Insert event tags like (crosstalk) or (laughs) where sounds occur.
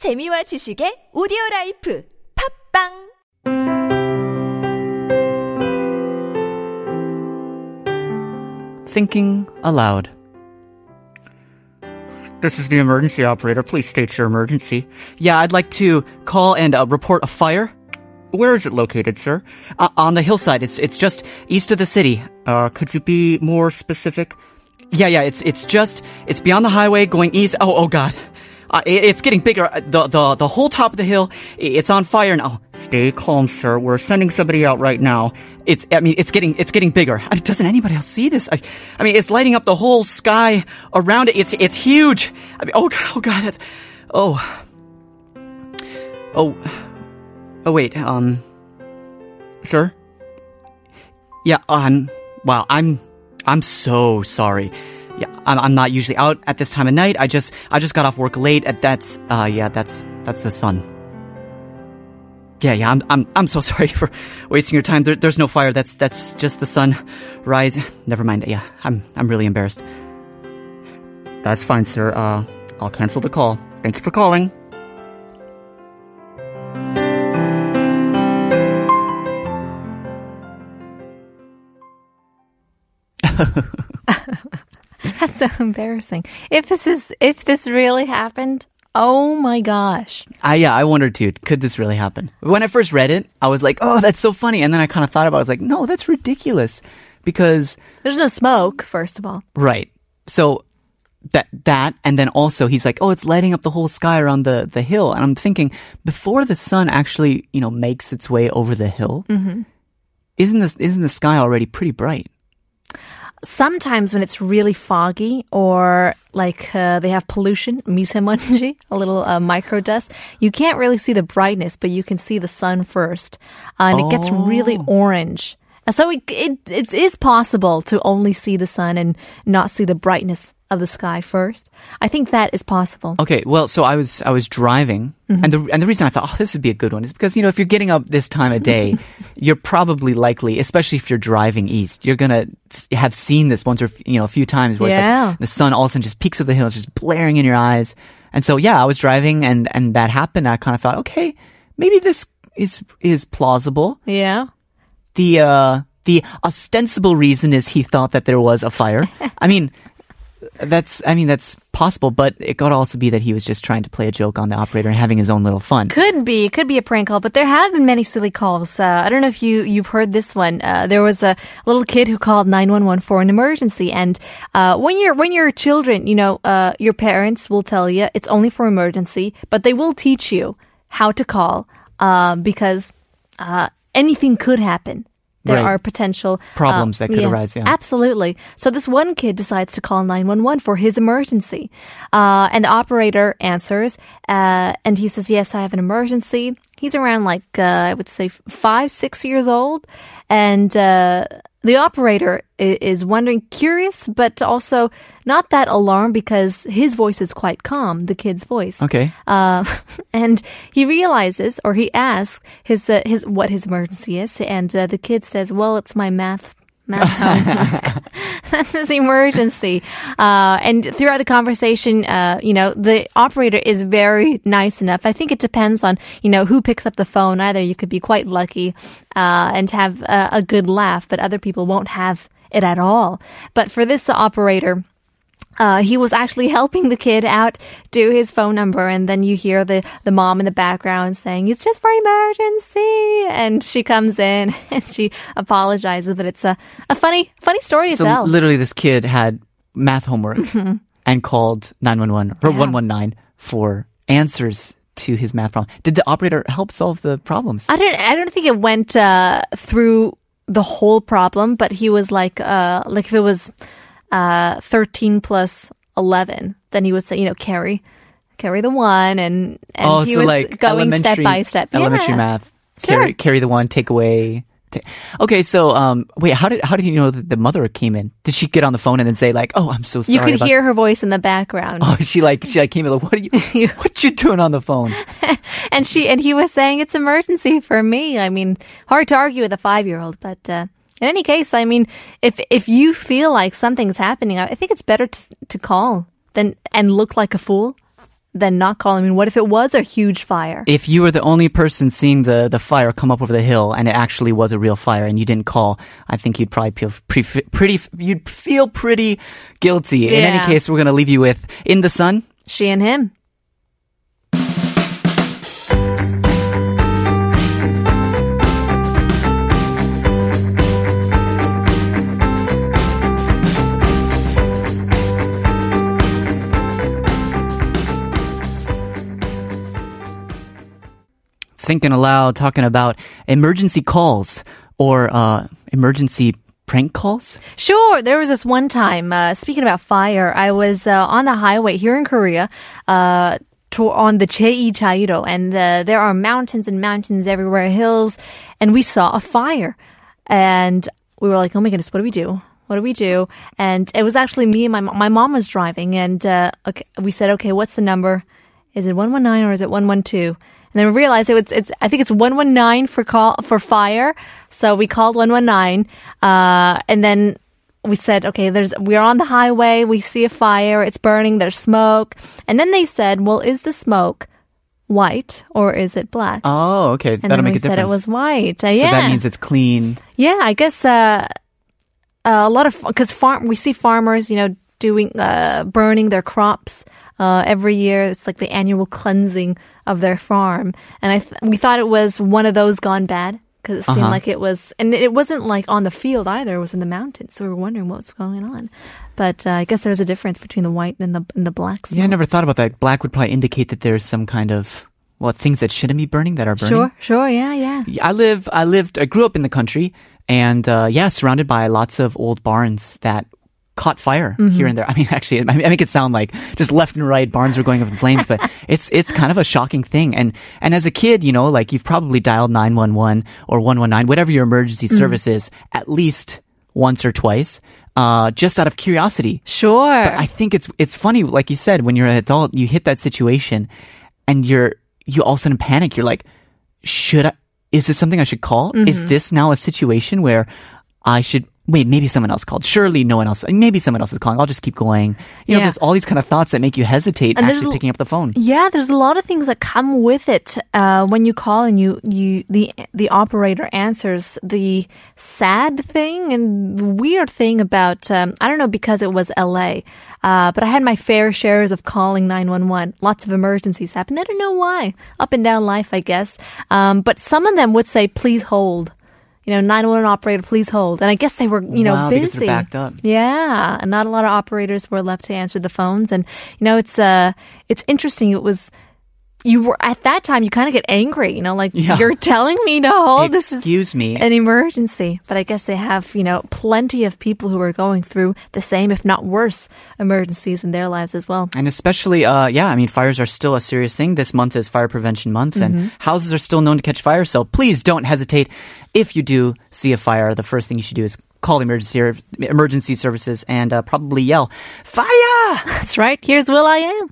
재미와 지식의 오디오 라이프 팝빵 Thinking aloud. This is the emergency operator. Please state your emergency. Yeah, I'd like to call and uh, report a fire. Where is it located, sir? Uh, on the hillside. It's it's just east of the city. Uh, could you be more specific? Yeah, yeah. It's it's just it's beyond the highway going east. Oh, oh God. Uh, it- it's getting bigger. Uh, The the the whole top of the hill. It's on fire now. Stay calm, sir. We're sending somebody out right now. It's I mean it's getting it's getting bigger. I mean, doesn't anybody else see this? I, I mean it's lighting up the whole sky around it. It's it's huge. I mean oh God, oh God. It's oh oh oh wait um sir. Yeah, um, wow, I'm, I'm so sorry. Yeah, I'm, I'm not usually out at this time of night. I just, I just got off work late. At that's, uh, yeah, that's, that's the sun. Yeah, yeah, I'm, I'm, I'm so (laughs) sorry for wasting your time. There, there's no fire. That's, that's just the sun rise. Never mind. Yeah, I'm, I'm really embarrassed. That's fine, sir. Uh, I'll cancel the call. Thank you for calling. (laughs) That's so embarrassing. If this is if this really happened, oh my gosh. I yeah, I wondered too. Could this really happen? When I first read it, I was like, "Oh, that's so funny," and then I kind of thought about. it. I was like, "No, that's ridiculous," because There's no smoke, first of all. right. So that that, and then also he's like, "Oh, it's lighting up the whole sky around the the hill," and I'm thinking before the sun actually you know makes its way over the hill, mm-hmm. isn't this isn't the sky already pretty bright? sometimes when it's really foggy or like uh, they have pollution, (laughs) misemanji, a little uh, micro dust, you can't really see the brightness, but you can see the sun first. Uh, and oh. it gets really oh. orange. So it, it, it is possible to only see the sun and not see the brightness of the sky first. I think that is possible. Okay, well, so I was I was driving, and the and the reason I thought, oh, this would be a good one is because you know if you're getting up this time of day, (laughs) you're probably likely, especially if you're driving east, you're gonna have seen this once or you know a few times where Yeah. it's like the sun all of a sudden just peeks over the hill, it's just blaring in your eyes, and so yeah, I was driving, and and that happened. I kind of thought, okay, maybe this is is plausible. Yeah. The uh the ostensible reason is he thought that there was a fire. (laughs) I mean. That's, I mean, that's possible, but it could also be that he was just trying to play a joke on the operator and having his own little fun. Could be, could be a prank call, but there have been many silly calls. Uh, I don't know if you you've heard this one. Uh, there was a little kid who called nine one one for an emergency, and uh, when you're when you're children, you know, uh, your parents will tell you it's only for emergency, but they will teach you how to call uh, because uh, anything could happen. There Right. are potential uh, Problems that could arise, yeah. Absolutely. So this one kid decides to call 911 for his emergency. Uh, and the operator answers, uh, and he says, yes, I have an emergency. He's around like, uh, I would say five, six years old. And, uh, the operator is wondering, curious, but also not that alarmed because his voice is quite calm, the kid's voice. Okay. Uh, (laughs) and he realizes, or he asks his uh, his what his emergency is, and uh, the kid says, "Well, it's my math." (laughs) That's his emergency. Uh, and throughout the conversation, uh, you know, the operator is very nice enough. I think it depends on, you know, who picks up the phone. Either you could be quite lucky, uh, and have a, a good laugh, but other people won't have it at all. But for this operator, uh, he was actually (laughs) helping the kid out do his phone number and then you hear the, the mom in the background saying it's just for emergency and she comes in (laughs) and she apologizes but it's a, a funny funny story to So tell literally, this kid had math homework (laughs) and called 911 or 119 for answers to his math problem. Did the operator help solve the problems? i don't i don't think it went uh, through the whole problem but he was like uh like if it was uh 13 plus 11 then he would say you know carry carry the one and and oh, he so was like going step by step Elementary Yeah. math. Sure. Carry, carry the one, take away. ta- Okay, so um, wait, how did how did he know that the mother came in? Did she get on the phone and then say like, "Oh, I'm so sorry"? you could hear her voice in the background Oh, she like she like came in like, "What are you? (laughs) what you doing on the phone?" (laughs) and she and he was saying it's emergency for me. I mean, hard to argue with a five year old, but uh, in any case, I mean, if if you feel like something's happening, I think it's better to to call than and look like a fool than not call. I mean, what if it was a huge fire? If you were the only person seeing the, the fire come up over the hill and it actually was a real fire and you didn't call, I think you'd probably feel pre- pretty, you'd feel pretty guilty. In any case, we're going to leave you with In the Sun. She and him. Thinking aloud, talking about emergency calls or uh, emergency prank calls. Sure. There was this one time, uh, speaking about fire, I was uh, on the highway here in Korea, uh, to, on the Chei Chairo, and uh, there are mountains and mountains everywhere, hills, and we saw a fire. And we were like, oh my goodness, what do we do? What do we do? And it was actually me and my. My mom was driving, and uh, okay, we said, okay, what's the number? Is it 119 or is it 112? And then we realized it was, it's, I think it's 119 for call, for fire. So we called 119. Uh, and then we said, okay, there's, we're on the highway. We see a fire. It's burning. There's smoke. And then they said, well, is the smoke white or is it black? Oh, okay. and That'll then make we a said difference. it was white. Uh, so yeah. that means it's clean. Yeah, I guess uh, a lot of because farm we see farmers, you know, doing uh, burning their crops uh, every year. It's like the annual cleansing of their farm, and I th- we thought it was one of those gone bad because it seemed Uh-huh. like it was, and it wasn't like on the field either. It was in the mountains, so we were wondering what's going on. But uh, I guess there's a difference between the white and the and the black. Yeah, I never thought about that. Black would probably indicate that there's some kind of well things that shouldn't be burning that are burning. Sure, sure, yeah, yeah. I live. I lived. I grew up in the country, and uh, yeah, surrounded by lots of old barns that caught fire Mm-hmm. here and there. I mean, (laughs) actually, I make it sound like just left and right barns were going up in flames, but (laughs) it's it's kind of a shocking thing. And and as a kid, you know, like you've probably dialed nine one one or one one nine, whatever your emergency Mm-hmm. service is, at least once or twice, uh, just out of curiosity. Sure. But I think it's it's funny, like you said, when you're an adult, you hit that situation, and you're you all of a sudden panic. You're like, should I? Is this something I should call? Mm-hmm. Is this now a situation where I should? Wait, maybe someone else called. Surely no one else. Maybe someone else is calling. I'll just keep going. You know, Yeah. there's all these kind of thoughts that make you hesitate And actually picking up the phone. Yeah, there's a lot of things that come with it uh, when you call and you you the the operator answers. The sad thing and weird thing about um, I don't know because it was L.A. Uh, but I had my fair shares of calling 911. Lots of emergencies happen. I don't know why. Up and down life, I guess. Um, but some of them would say, "Please hold." You know, 911 operator, please hold. And I guess they were, you know, Wow, busy. backed up. Yeah, and not a lot of operators were left to answer the phones, and you know it's uh it's interesting. It was you were at that time you kind of get angry, you know, like Yeah. you're telling me no. This is Excuse me. an emergency, but I guess they have you know plenty of people who are going through the same, if not worse, emergencies in their lives as well. And especially, uh, yeah, I mean, fires are still a serious thing. This month is Fire Prevention Month, and Mm-hmm. houses are still known to catch fire. So please don't hesitate. If you do see a fire, the first thing you should do is call emergency emergency services and uh, probably yell, "Fire!" (laughs) That's right. Here's will.i.am.